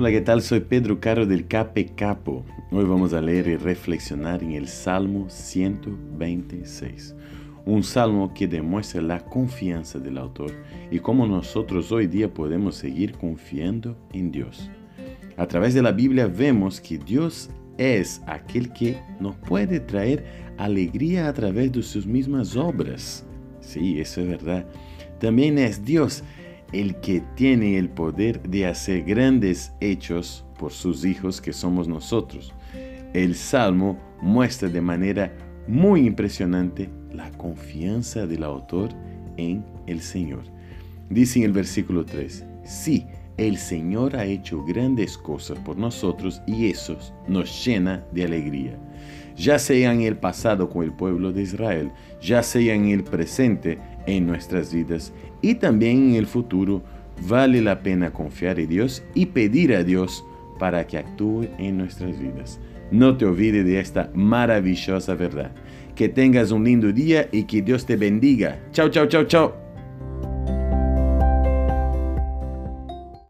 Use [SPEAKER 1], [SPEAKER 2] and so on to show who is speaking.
[SPEAKER 1] Hola, ¿qué tal? Soy Pedro Caro del Cape Capo. Hoy vamos a leer y reflexionar en el Salmo 126. Un salmo que demuestra la confianza del autor y cómo nosotros hoy día podemos seguir confiando en Dios. A través de la Biblia vemos que Dios es aquel que nos puede traer alegría a través de sus mismas obras. Sí, eso es verdad. También es Dios el que tiene el poder de hacer grandes hechos por sus hijos que somos nosotros. El Salmo muestra de manera muy impresionante la confianza del autor en el Señor. Dice en el versículo 3, sí, el Señor ha hecho grandes cosas por nosotros y eso nos llena de alegría. Ya sea en el pasado con el pueblo de Israel, ya sea en el presente en nuestras vidas y también en el futuro, vale la pena confiar en Dios y pedir a Dios para que actúe en nuestras vidas. No te olvides de esta maravillosa verdad. Que tengas un lindo día y que Dios te bendiga. Chao, chao, chao, chao.